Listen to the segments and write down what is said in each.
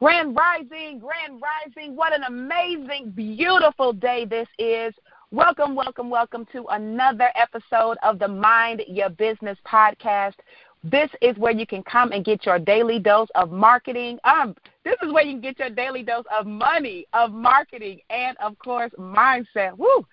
Grand Rising, Grand Rising. What an amazing, beautiful day this is. Welcome, welcome, welcome to another episode of the Mind Your Business podcast. This is where you can come and get your daily dose of marketing. Um, this is where you can get your daily dose of money, of marketing, and of course, mindset. Woo!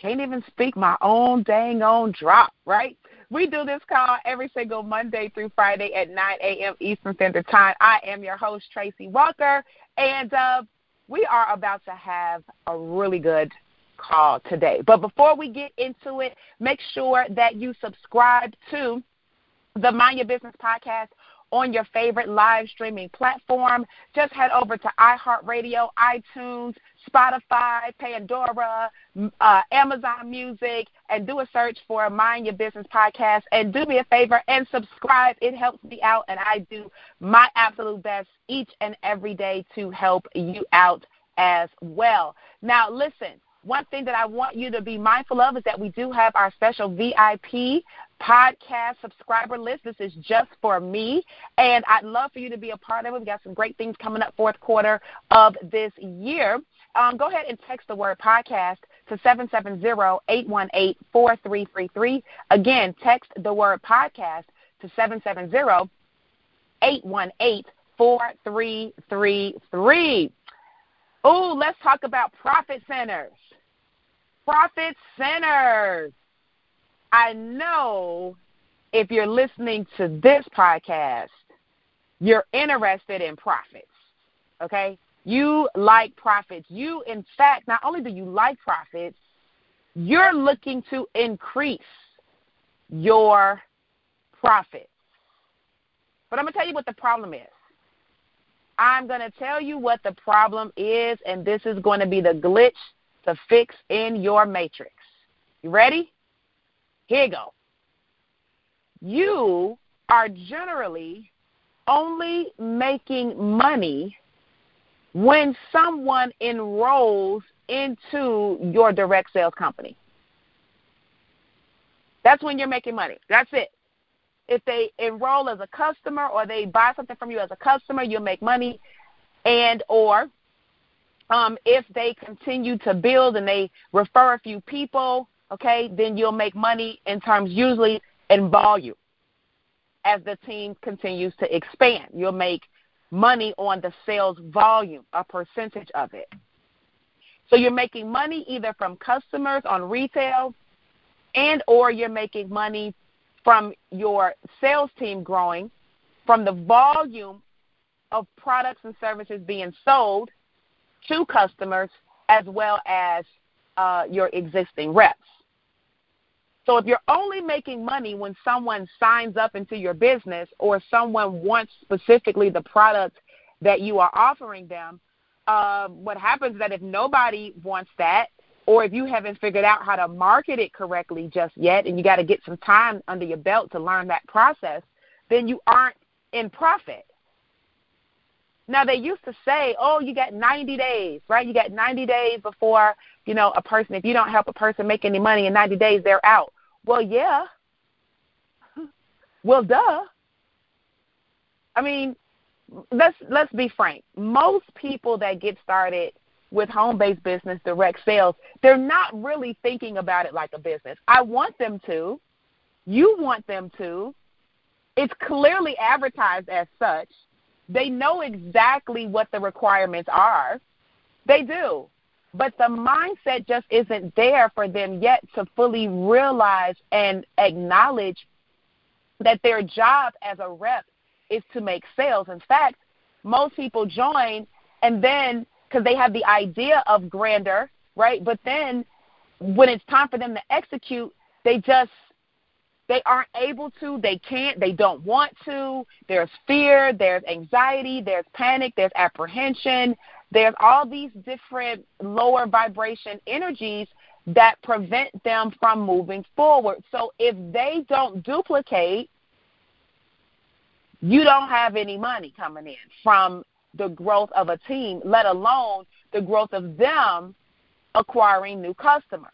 Can't even speak my own dang own drop, right? We do this call every single Monday through Friday at 9 a.m. Eastern Standard Time. I am your host, Tracy Walker, and uh, we are about to have a really good call today. But before we get into it, make sure that you subscribe to the Mind Your Business podcast on your favorite live streaming platform. Just head over to iHeartRadio, iTunes, Spotify, Pandora, uh, Amazon Music, and do a search for Mind Your Business podcast. And do me a favor and subscribe. It helps me out, and I do my absolute best each and every day to help you out as well. Now, listen one thing that I want you to be mindful of is that we do have our special VIP podcast subscriber list. This is just for me, and I'd love for you to be a part of it. We've got some great things coming up fourth quarter of this year. Um, go ahead and text the word podcast to 770-818-4333. Again, text the word podcast to 770-818-4333. Ooh, let's talk about profit centers profit centers. I know if you're listening to this podcast, you're interested in profits. Okay? You like profits. You, in fact, not only do you like profits, you're looking to increase your profits. But I'm going to tell you what the problem is. I'm going to tell you what the problem is, and this is going to be the glitch to fix in your matrix. You ready? Here you go. You are generally only making money when someone enrolls into your direct sales company. That's when you're making money. That's it. If they enroll as a customer or they buy something from you as a customer, you'll make money. And or um, if they continue to build and they refer a few people, okay, then you'll make money in terms usually in volume as the team continues to expand. You'll make money on the sales volume, a percentage of it. So you're making money either from customers on retail and or you're making money from your sales team growing from the volume of products and services being sold to customers as well as uh, your existing reps. So if you're only making money when someone signs up into your business or someone wants specifically the product that you are offering them, uh, what happens is that if nobody wants that, or if you haven't figured out how to market it correctly just yet, and you got to get some time under your belt to learn that process, then you aren't in profit. Now they used to say, "Oh, you got 90 days, right? You got 90 days before, you know, a person if you don't help a person make any money in 90 days, they're out." Well, yeah. well, duh. I mean, let's let's be frank. Most people that get started with home-based business direct sales, they're not really thinking about it like a business. I want them to. You want them to. It's clearly advertised as such they know exactly what the requirements are. They do. But the mindset just isn't there for them yet to fully realize and acknowledge that their job as a rep is to make sales. In fact, most people join and then because they have the idea of grandeur, right? But then when it's time for them to execute, they just they aren't able to, they can't, they don't want to. There's fear, there's anxiety, there's panic, there's apprehension, there's all these different lower vibration energies that prevent them from moving forward. So if they don't duplicate, you don't have any money coming in from the growth of a team, let alone the growth of them acquiring new customers.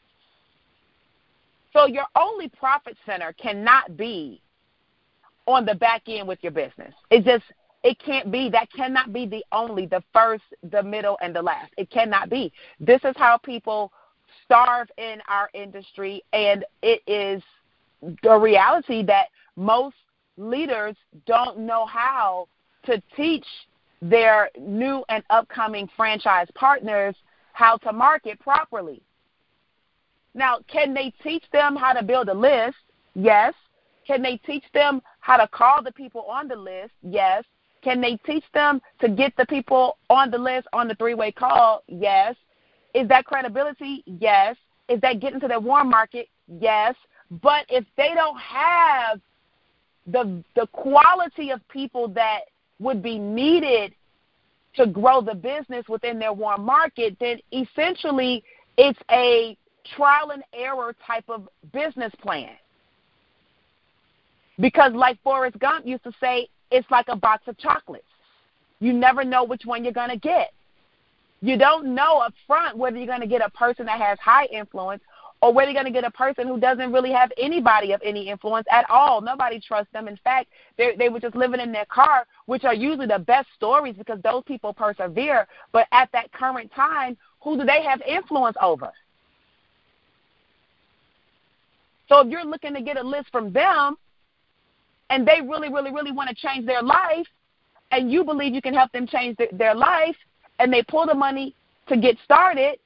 So your only profit center cannot be on the back end with your business. It just It can't be. That cannot be the only, the first, the middle, and the last. It cannot be. This is how people starve in our industry, and it is the reality that most leaders don't know how to teach their new and upcoming franchise partners how to market properly. Now, can they teach them how to build a list? Yes. Can they teach them how to call the people on the list? Yes. Can they teach them to get the people on the list on the three way call? Yes. Is that credibility? Yes. Is that getting to the warm market? Yes. But if they don't have the the quality of people that would be needed to grow the business within their warm market, then essentially it's a trial and error type of business plan. Because, like Forrest Gump used to say, it's like a box of chocolates. You never know which one you're going to get. You don't know up front whether you're going to get a person that has high influence or whether you're going to get a person who doesn't really have anybody of any influence at all. Nobody trusts them. In fact, they they were just living in their car, which are usually the best stories because those people persevere. But at that current time, who do they have influence over? So if you're looking to get a list from them and they really, really, really want to change their life and you believe you can help them change their life and they pull the money to get started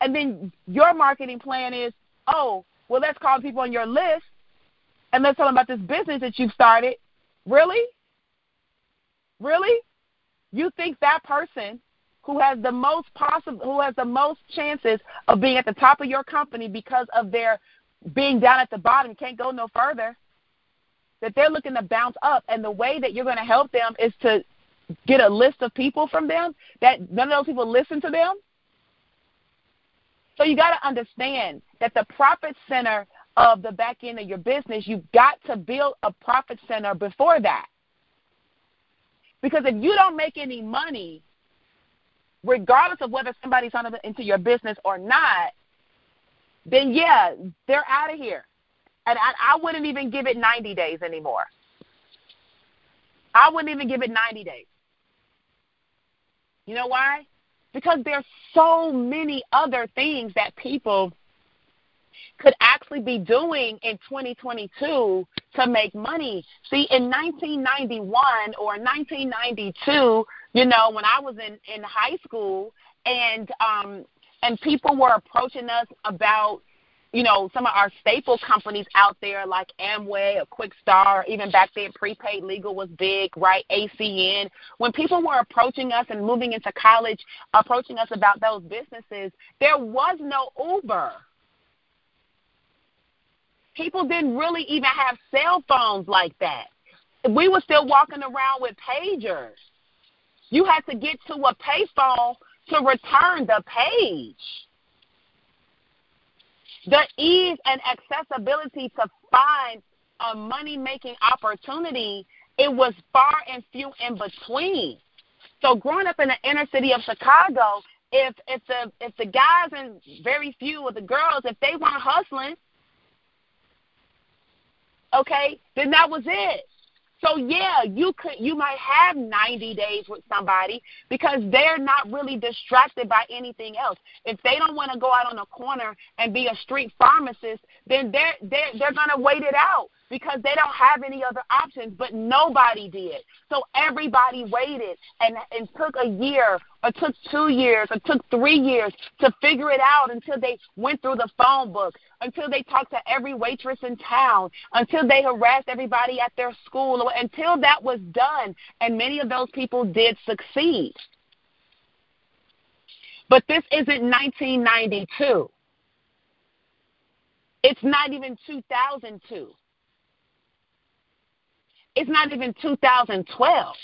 and then your marketing plan is, oh, well, let's call people on your list and let's tell them about this business that you've started. Really? Really? You think that person who has the most possible who has the most chances of being at the top of your company because of their being down at the bottom can't go no further that they're looking to bounce up and the way that you're going to help them is to get a list of people from them that none of those people listen to them so you got to understand that the profit center of the back end of your business, you've got to build a profit center before that. Because if you don't make any money, regardless of whether somebody's on into your business or not, then yeah, they're out of here. And I, I wouldn't even give it 90 days anymore. I wouldn't even give it 90 days. You know why? because there's so many other things that people could actually be doing in 2022 to make money. See, in 1991 or 1992, you know, when I was in in high school and um and people were approaching us about you know, some of our staple companies out there like Amway or Quixtar, even back then prepaid legal was big, right? ACN. When people were approaching us and moving into college, approaching us about those businesses, there was no Uber. People didn't really even have cell phones like that. We were still walking around with pagers. You had to get to a payphone to return the page the ease and accessibility to find a money making opportunity, it was far and few in between. So growing up in the inner city of Chicago, if if the if the guys and very few of the girls, if they weren't hustling, okay, then that was it. So yeah, you could you might have 90 days with somebody because they're not really distracted by anything else. If they don't want to go out on a corner and be a street pharmacist, then they're they're they're going to wait it out because they don't have any other options, but nobody did. So everybody waited and, and took a year or took two years or took three years to figure it out until they went through the phone book, until they talked to every waitress in town, until they harassed everybody at their school, until that was done. And many of those people did succeed. But this isn't 1992. It's not even 2002. It's not even 2012.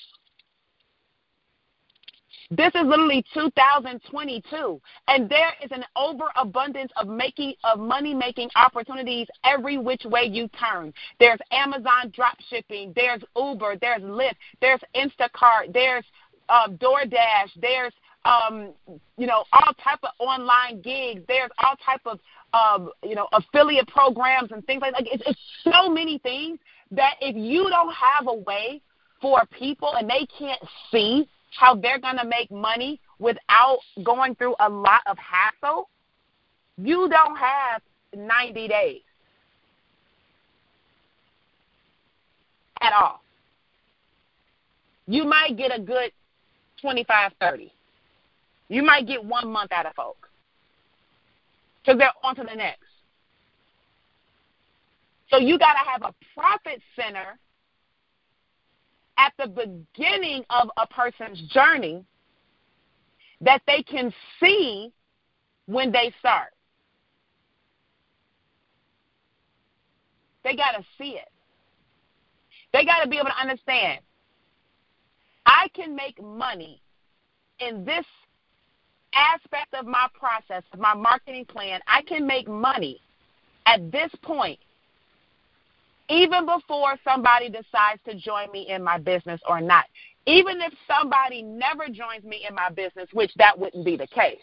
This is literally 2022, and there is an overabundance of making of money making opportunities every which way you turn. There's Amazon drop shipping, there's Uber, there's Lyft, there's Instacart, there's uh, DoorDash, there's um, you know all type of online gigs. There's all type of um, you know affiliate programs and things like that. It's, it's so many things that if you don't have a way for people and they can't see how they're going to make money without going through a lot of hassle, you don't have 90 days at all. You might get a good 25, 30. You might get one month out of folks because they're on to the next. So you got to have a profit center at the beginning of a person's journey that they can see when they start. They got to see it. They got to be able to understand I can make money in this aspect of my process, my marketing plan. I can make money at this point even before somebody decides to join me in my business or not. Even if somebody never joins me in my business, which that wouldn't be the case.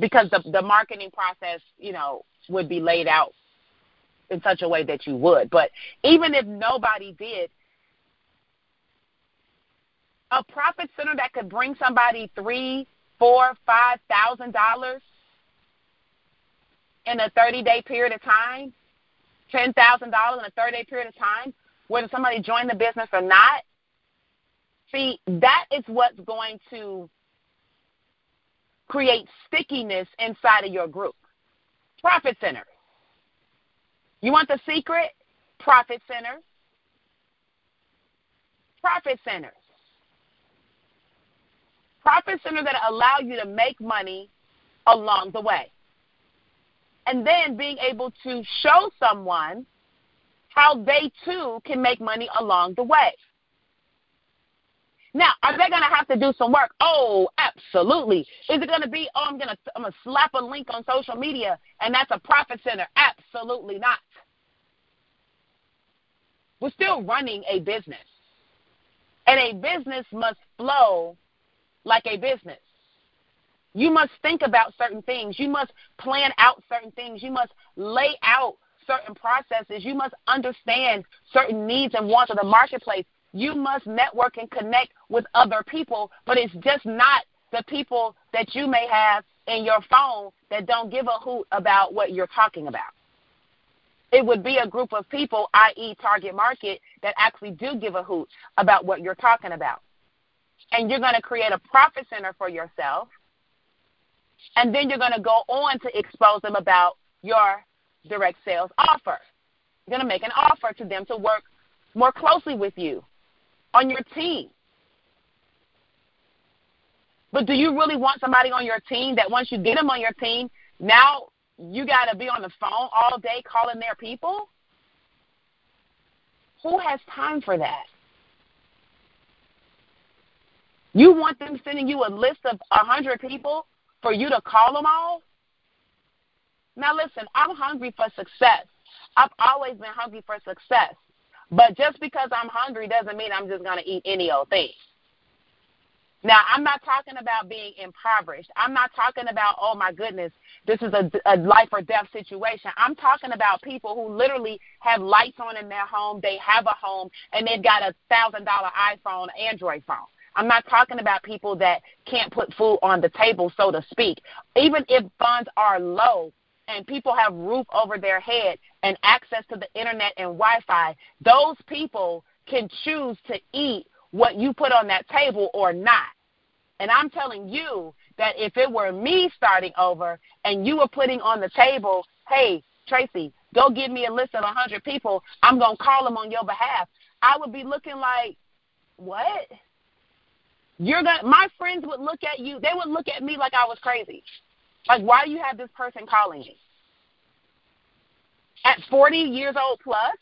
Because the the marketing process, you know, would be laid out in such a way that you would. But even if nobody did, a profit center that could bring somebody three, four, five thousand dollars in a thirty day period of time ten thousand dollars in a thirty day period of time, whether somebody joined the business or not. See, that is what's going to create stickiness inside of your group. Profit centers. You want the secret? Profit centers. Profit centers. Profit centers that allow you to make money along the way and then being able to show someone how they too can make money along the way. Now, are they going to have to do some work? Oh, absolutely. Is it going to be, oh, I'm going to I'm to slap a link on social media and that's a profit center? Absolutely not. We're still running a business. And a business must flow like a business. You must think about certain things. You must plan out certain things. You must lay out certain processes. You must understand certain needs and wants of the marketplace. You must network and connect with other people, but it's just not the people that you may have in your phone that don't give a hoot about what you're talking about. It would be a group of people, i.e., target market, that actually do give a hoot about what you're talking about. And you're going to create a profit center for yourself and then you're going to go on to expose them about your direct sales offer. You're going to make an offer to them to work more closely with you on your team. But do you really want somebody on your team that once you get them on your team, now you got to be on the phone all day calling their people? Who has time for that? You want them sending you a list of a 100 people for you to call them all? Now, listen, I'm hungry for success. I've always been hungry for success. But just because I'm hungry doesn't mean I'm just going to eat any old thing. Now, I'm not talking about being impoverished. I'm not talking about, oh my goodness, this is a, a life or death situation. I'm talking about people who literally have lights on in their home, they have a home, and they've got a $1,000 iPhone, Android phone. I'm not talking about people that can't put food on the table, so to speak. Even if funds are low and people have roof over their head and access to the internet and Wi-Fi, those people can choose to eat what you put on that table or not. And I'm telling you that if it were me starting over and you were putting on the table, hey, Tracy, go give me a list of 100 people, I'm going to call them on your behalf, I would be looking like, what? You're gonna my friends would look at you, they would look at me like I was crazy. Like, why do you have this person calling me? At 40 years old plus?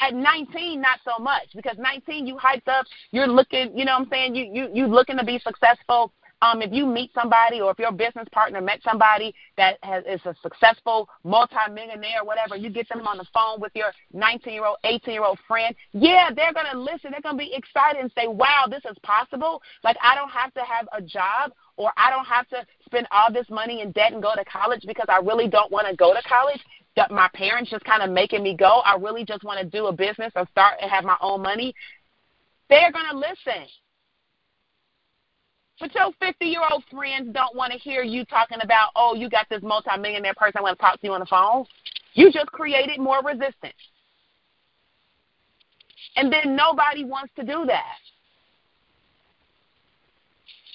At 19, not so much because 19 you hyped up, you're looking, you know what I'm saying? You you you looking to be successful. Um, if you meet somebody or if your business partner met somebody that has, is a successful multimillionaire or whatever, you get them on the phone with your 19 year old, 18 year old friend. Yeah, they're going to listen. They're going to be excited and say, wow, this is possible. Like, I don't have to have a job or I don't have to spend all this money in debt and go to college because I really don't want to go to college. my parents just kind of making me go. I really just want to do a business or start and have my own money. They're going to listen. But your 50 year old friends don't want to hear you talking about, oh, you got this multimillionaire person I want to talk to you on the phone. You just created more resistance. And then nobody wants to do that.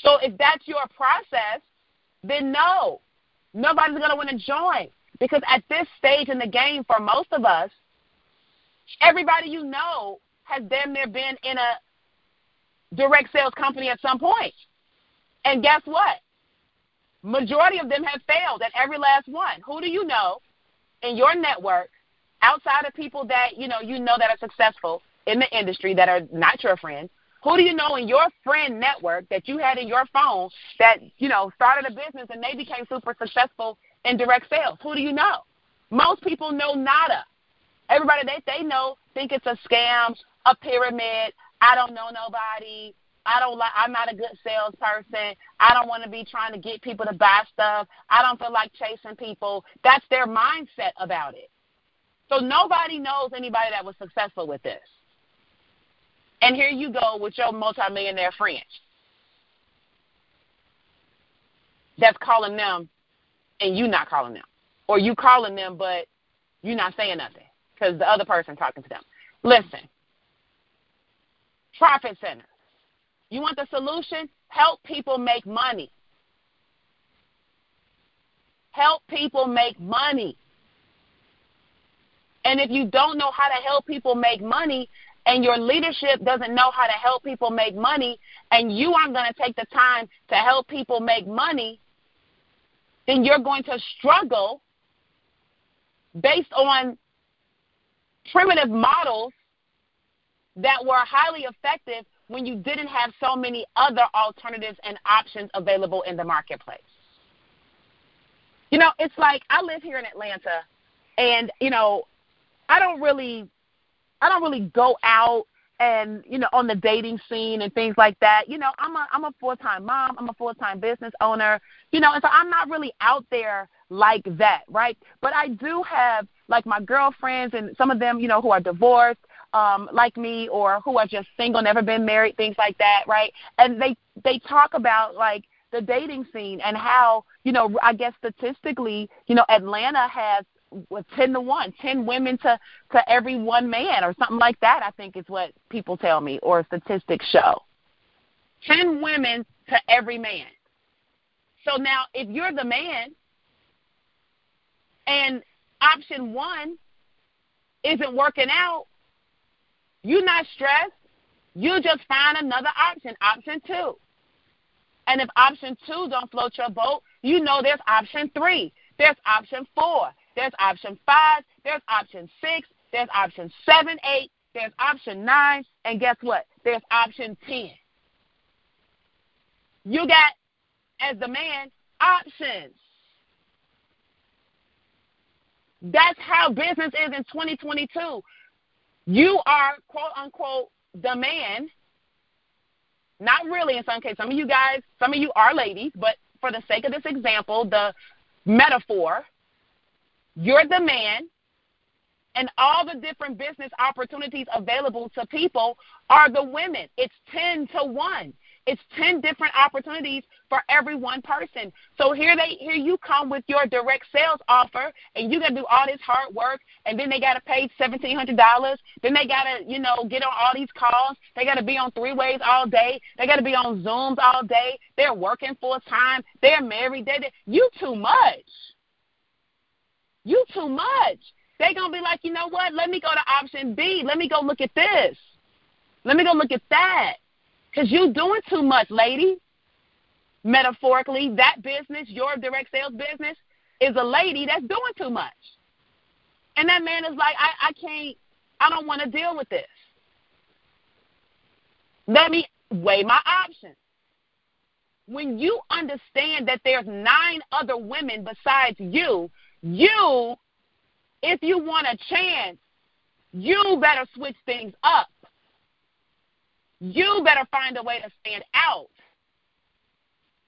So if that's your process, then no, nobody's going to want to join. Because at this stage in the game, for most of us, everybody you know has damn near been in a direct sales company at some point. And guess what? Majority of them have failed at every last one. Who do you know in your network outside of people that you know you know that are successful in the industry that are not your friends? Who do you know in your friend network that you had in your phone that, you know, started a business and they became super successful in direct sales? Who do you know? Most people know nada. Everybody they they know think it's a scam, a pyramid. I don't know nobody. I don't like I'm not a good salesperson. I don't want to be trying to get people to buy stuff. I don't feel like chasing people. That's their mindset about it. So nobody knows anybody that was successful with this. And here you go with your multimillionaire friends that's calling them and you not calling them. Or you calling them but you're not saying nothing because the other person talking to them. Listen, profit center. You want the solution? Help people make money. Help people make money. And if you don't know how to help people make money, and your leadership doesn't know how to help people make money, and you aren't going to take the time to help people make money, then you're going to struggle based on primitive models that were highly effective when you didn't have so many other alternatives and options available in the marketplace. You know, it's like I live here in Atlanta and, you know, I don't really I don't really go out and you know on the dating scene and things like that. You know, I'm a I'm a full time mom. I'm a full time business owner. You know, and so I'm not really out there like that, right? But I do have like my girlfriends and some of them, you know, who are divorced, um, like me, or who are just single, never been married, things like that, right? And they they talk about like the dating scene and how you know I guess statistically, you know, Atlanta has with ten to one, ten women to to every one man, or something like that. I think is what people tell me, or statistics show. Ten women to every man. So now, if you're the man, and option one isn't working out, you're not stressed. You just find another option, option two. And if option two don't float your boat, you know there's option three. There's option four. There's option five. There's option six. There's option seven, eight. There's option nine. And guess what? There's option 10. You got, as the man, options. That's how business is in 2022. You are, quote unquote, the man. Not really in some cases. Some of you guys, some of you are ladies, but for the sake of this example, the metaphor, you're the man, and all the different business opportunities available to people are the women. It's 10 to 1. It's 10 different opportunities for every one person. So here they here you come with your direct sales offer and you got to do all this hard work and then they got to pay $1700. Then they got to, you know, get on all these calls. They got to be on three-ways all day. They got to be on Zooms all day. They're working full time. They're married. They, they you too much. You too much. They're going to be like, you know what? Let me go to option B. Let me go look at this. Let me go look at that. Because you're doing too much, lady. Metaphorically, that business, your direct sales business, is a lady that's doing too much. And that man is like, I, I can't, I don't want to deal with this. Let me weigh my options. When you understand that there's nine other women besides you you, if you want a chance, you better switch things up. You better find a way to stand out.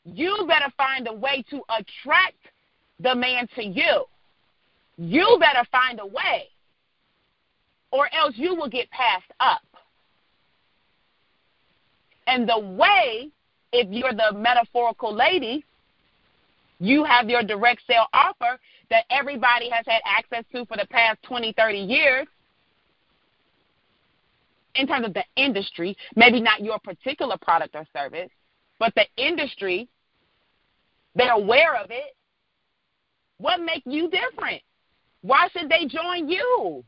You better find a way to attract the man to you. you better find a way, or else you will get passed up. And the way, if you're the metaphorical lady, you have your direct sale offer that everybody has had access to for the past 20, 30 years in terms of the industry, maybe not your particular product or service, but the industry, they're aware of it. What makes you different? Why should they join you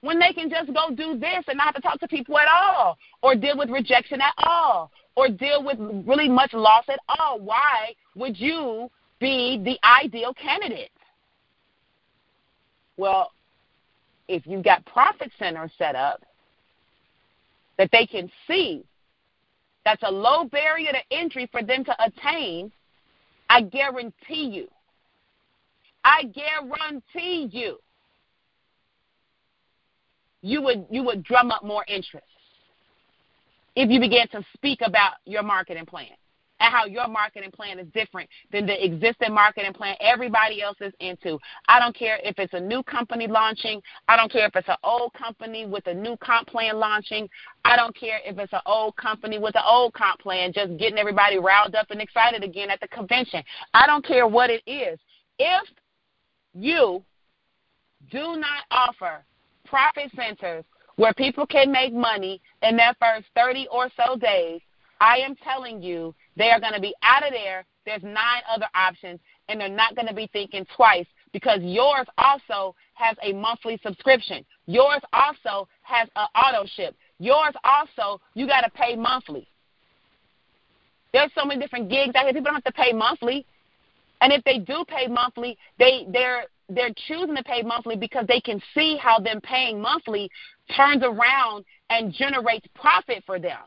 when they can just go do this and not have to talk to people at all, or deal with rejection at all, or deal with really much loss at all? Why would you be the ideal candidate? Well, if you've got profit centers set up that they can see. That's a low barrier to entry for them to attain, I guarantee you. I guarantee you, you would you would drum up more interest if you began to speak about your marketing plan and how your marketing plan is different than the existing marketing plan everybody else is into. I don't care if it's a new company launching. I don't care if it's an old company with a new comp plan launching. I don't care if it's an old company with an old comp plan just getting everybody riled up and excited again at the convention. I don't care what it is. If you do not offer profit centers where people can make money in their first 30 or so days, I am telling you they are going to be out of there. There's nine other options, and they're not going to be thinking twice because yours also has a monthly subscription. Yours also has an auto ship. Yours also, you got to pay monthly. There's so many different gigs out here. People don't have to pay monthly. And if they do pay monthly, they they're they're choosing to pay monthly because they can see how them paying monthly turns around and generates profit for them.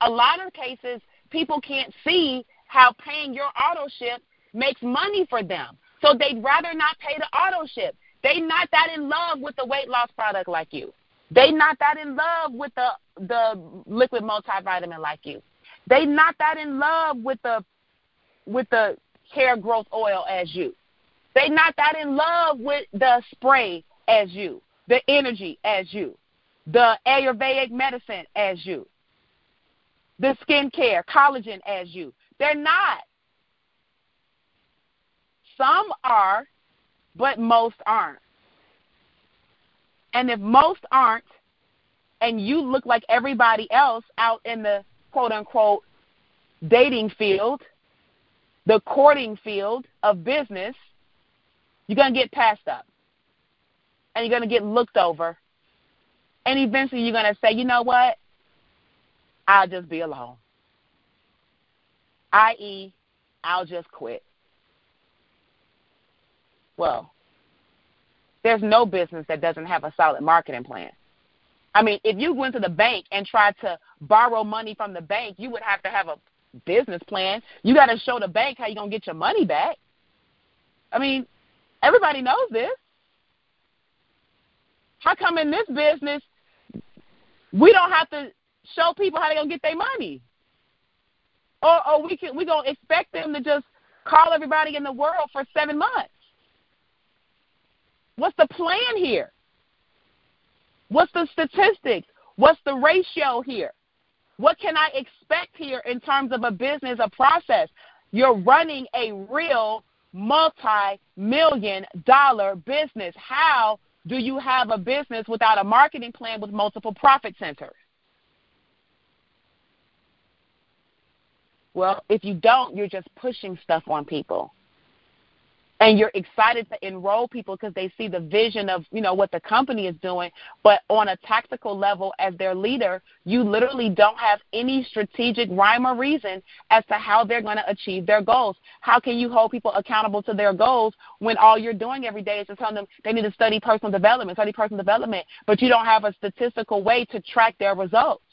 A lot of cases, people can't see how paying your auto ship makes money for them. So they'd rather not pay the auto ship. They're not that in love with the weight loss product like you. They're not that in love with the the liquid multivitamin like you. They're not that in love with the with the hair growth oil as you. They're not that in love with the spray as you, the energy as you, the Ayurvedic medicine as you, the skincare, collagen as you. They're not. Some are, but most aren't. And if most aren't, and you look like everybody else out in the quote unquote dating field, the courting field of business, you're going to get passed up. And you're going to get looked over. And eventually you're going to say, you know what? I'll just be alone. I.e., I'll just quit. Well, there's no business that doesn't have a solid marketing plan. I mean, if you went to the bank and tried to borrow money from the bank, you would have to have a business plan. You got to show the bank how you're going to get your money back. I mean, everybody knows this. How come in this business we don't have to show people how they're to get their money? Or, or we can we to expect them to just call everybody in the world for 7 months. What's the plan here? What's the statistics? What's the ratio here? What can I expect here in terms of a business, a process? You're running a real multi million dollar business. How do you have a business without a marketing plan with multiple profit centers? Well, if you don't, you're just pushing stuff on people. And you're excited to enroll people because they see the vision of you know what the company is doing. But on a tactical level as their leader you literally don't have any strategic rhyme or reason as to how they're going to achieve their goals. How can you hold people accountable to their goals when all you're doing every day is just telling them they need to study personal development study personal development but you don't have a statistical way to track their results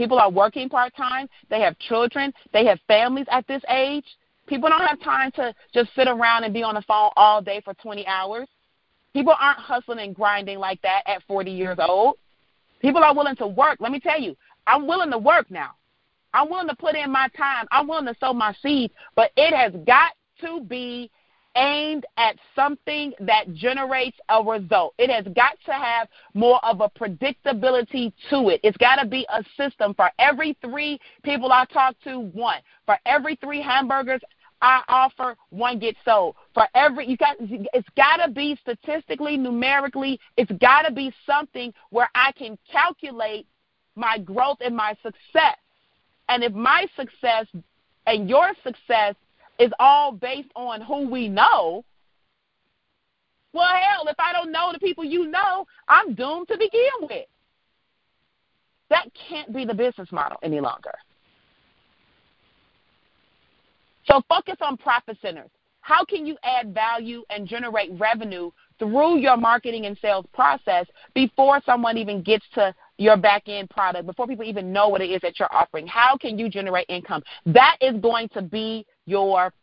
People are working part time. They have children. They have families at this age. People don't have time to just sit around and be on the phone all day for 20 hours. People aren't hustling and grinding like that at 40 years old. People are willing to work. Let me tell you, I'm willing to work now. I'm willing to put in my time. I'm willing to sow my seed, but it has got to be aimed at something that generates a result. It has got to have more of a predictability to it. It's got to be a system. For every three people I talk to, one. For every three hamburgers I offer, one gets sold. For every you got it's got to be statistically, numerically, it's got to be something where I can calculate my growth and my success. And if my success and your success is all based on who we know, well, hell, if I don't know the people you know, I'm doomed to begin with. That can't be the business model any longer. So focus on profit centers. How can you add value and generate revenue through your marketing and sales process before someone even gets to your back end product, before people even know what it is that you're offering? How can you generate income? That is going to be your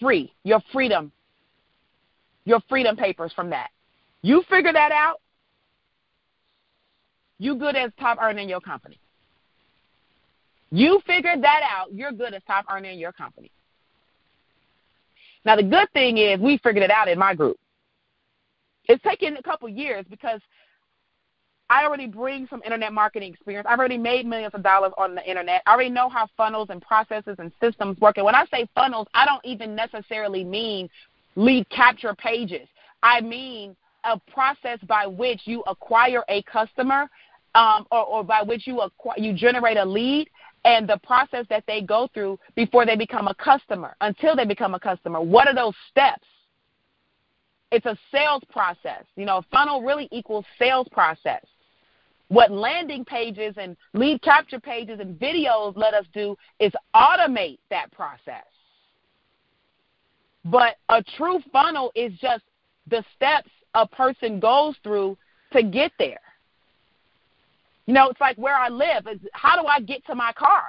free, your freedom, your freedom papers from that. You figure that out, you good as top earner in your company. You figure that out, you're good as top earner in your company. Now the good thing is we figured it out in my group. It's taken a couple years because I already bring some internet marketing experience. I've already made millions of dollars on the internet. I already know how funnels and processes and systems work. And when I say funnels, I don't even necessarily mean lead capture pages. I mean a process by which you acquire a customer um, or, or by which you acquire, you generate a lead and the process that they go through before they become a customer, until they become a customer. What are those steps? It's a sales process. You know, funnel really equals sales process. What landing pages and lead capture pages and videos let us do is automate that process. But a true funnel is just the steps a person goes through to get there. You know, it's like where I live. Is how do I get to my car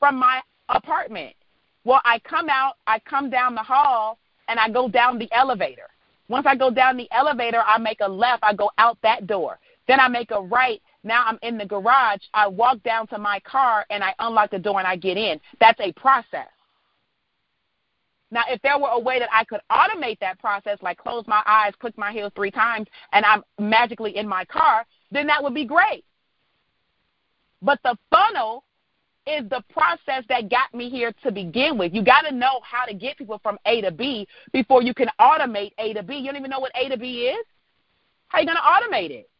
from my apartment? Well, I come out, I come down the hall, and I go down the elevator. Once I go down the elevator, I make a left, I go out that door. Then I make a right, now I'm in the garage. I walk down to my car and I unlock the door and I get in. That's a process. Now, if there were a way that I could automate that process, like close my eyes, click my heels three times, and I'm magically in my car, then that would be great. But the funnel is the process that got me here to begin with. You got to know how to get people from A to B before you can automate A to B. You don't even know what A to B is? How are you going to automate it?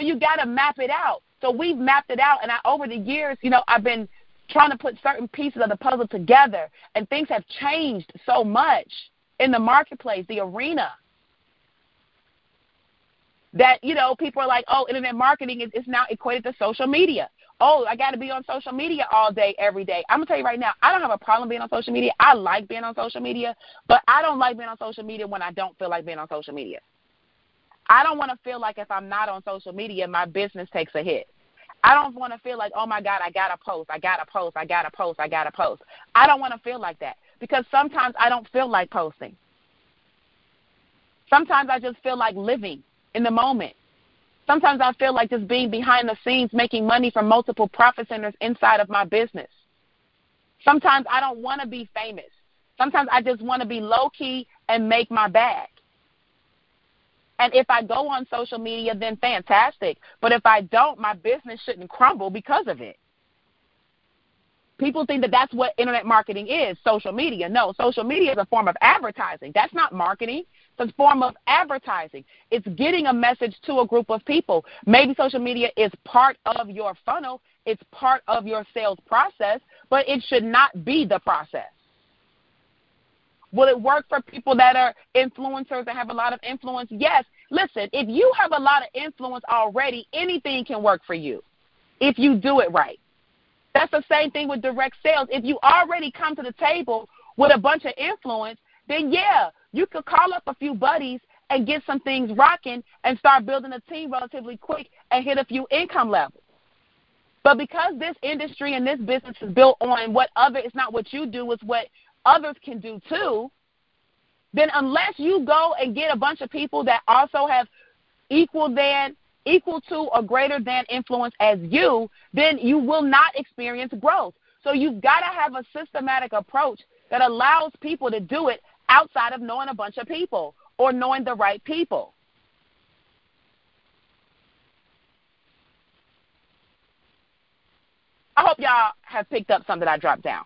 So you got to map it out. So we've mapped it out, and I, over the years, you know, I've been trying to put certain pieces of the puzzle together, and things have changed so much in the marketplace, the arena. That you know, people are like, "Oh, internet marketing is, is now equated to social media." Oh, I got to be on social media all day, every day. I'm gonna tell you right now, I don't have a problem being on social media. I like being on social media, but I don't like being on social media when I don't feel like being on social media. I don't want to feel like if I'm not on social media, my business takes a hit. I don't want to feel like, oh my God, I got to post, I got to post, I got to post, I got to post. I don't want to feel like that because sometimes I don't feel like posting. Sometimes I just feel like living in the moment. Sometimes I feel like just being behind the scenes making money from multiple profit centers inside of my business. Sometimes I don't want to be famous. Sometimes I just want to be low key and make my bag. And if I go on social media, then fantastic. But if I don't, my business shouldn't crumble because of it. People think that that's what internet marketing is, social media. No, social media is a form of advertising. That's not marketing. It's a form of advertising. It's getting a message to a group of people. Maybe social media is part of your funnel, it's part of your sales process, but it should not be the process. Will it work for people that are influencers that have a lot of influence? Yes. Listen, if you have a lot of influence already, anything can work for you if you do it right. That's the same thing with direct sales. If you already come to the table with a bunch of influence, then yeah, you could call up a few buddies and get some things rocking and start building a team relatively quick and hit a few income levels. But because this industry and this business is built on what other it's not what you do, it's what others can do too, then unless you go and get a bunch of people that also have equal than equal to or greater than influence as you, then you will not experience growth. So you've got to have a systematic approach that allows people to do it outside of knowing a bunch of people or knowing the right people. I hope y'all have picked up something I dropped down.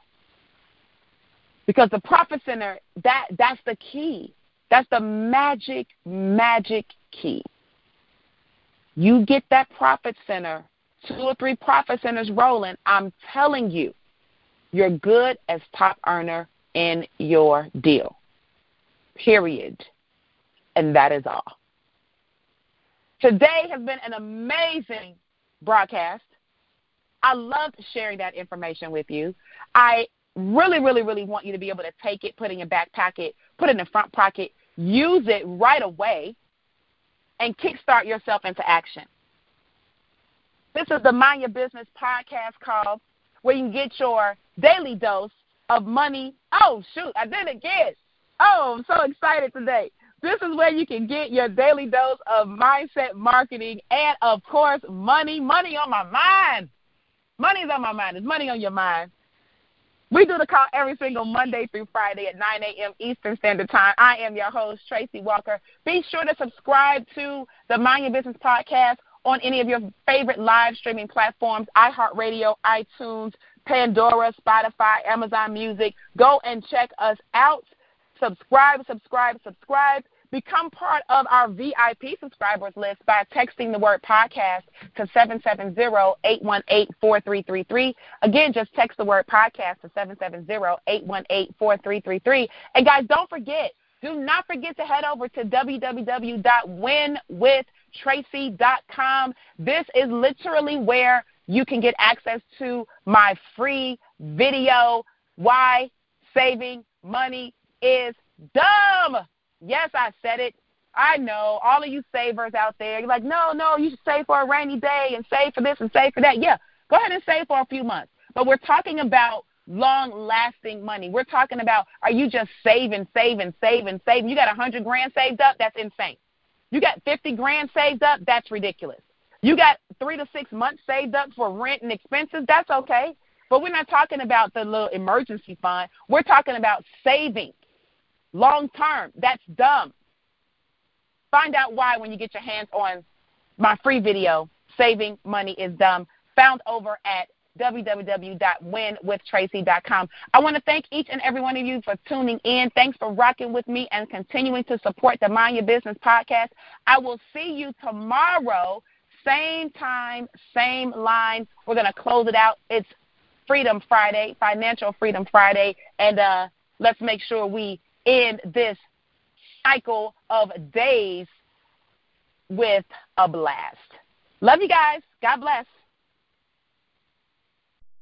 Because the profit center, that that's the key. That's the magic, magic key. You get that profit center, two or three profit centers rolling, I'm telling you, you're good as top earner in your deal. Period. And that is all. Today has been an amazing broadcast. I loved sharing that information with you. I really, really, really want you to be able to take it, put it in your back pocket, put it in the front pocket, use it right away, and kickstart yourself into action. This is the Mind Your Business podcast called where you can get your daily dose of money. Oh, shoot, I did it again. Oh, I'm so excited today. This is where you can get your daily dose of mindset marketing and, of course, money. Money on my mind. Money's on my mind. Is money on your mind? We do the call every single Monday through Friday at 9 a.m. Eastern Standard Time. I am your host, Tracy Walker. Be sure to subscribe to the Mind Your Business podcast on any of your favorite live streaming platforms iHeartRadio, iTunes, Pandora, Spotify, Amazon Music. Go and check us out. Subscribe, subscribe, subscribe. Become part of our VIP subscribers list by texting the word podcast to 770-818-4333. Again, just text the word podcast to 770-818-4333. And guys, don't forget, do not forget to head over to www.winwithtracy.com. This is literally where you can get access to my free video, Why Saving Money is Dumb. Yes, I said it. I know all of you savers out there. You're like, no, no, you should save for a rainy day and save for this and save for that. Yeah, go ahead and save for a few months. But we're talking about long lasting money. We're talking about are you just saving, saving, saving, saving? You got a hundred grand saved up? That's insane. You got fifty grand saved up? That's ridiculous. You got three to six months saved up for rent and expenses? That's okay. But we're not talking about the little emergency fund. We're talking about saving long term. That's dumb. Find out why when you get your hands on my free video, Saving Money is Dumb, found over at www.winwithtracy.com. I want to thank each and every one of you for tuning in. Thanks for rocking with me and continuing to support the Mind Your Business podcast. I will see you tomorrow, same time, same line. We're going to close it out. It's Freedom Friday, Financial Freedom Friday, and uh, let's make sure we in this cycle of days with a blast. Love you guys. God bless.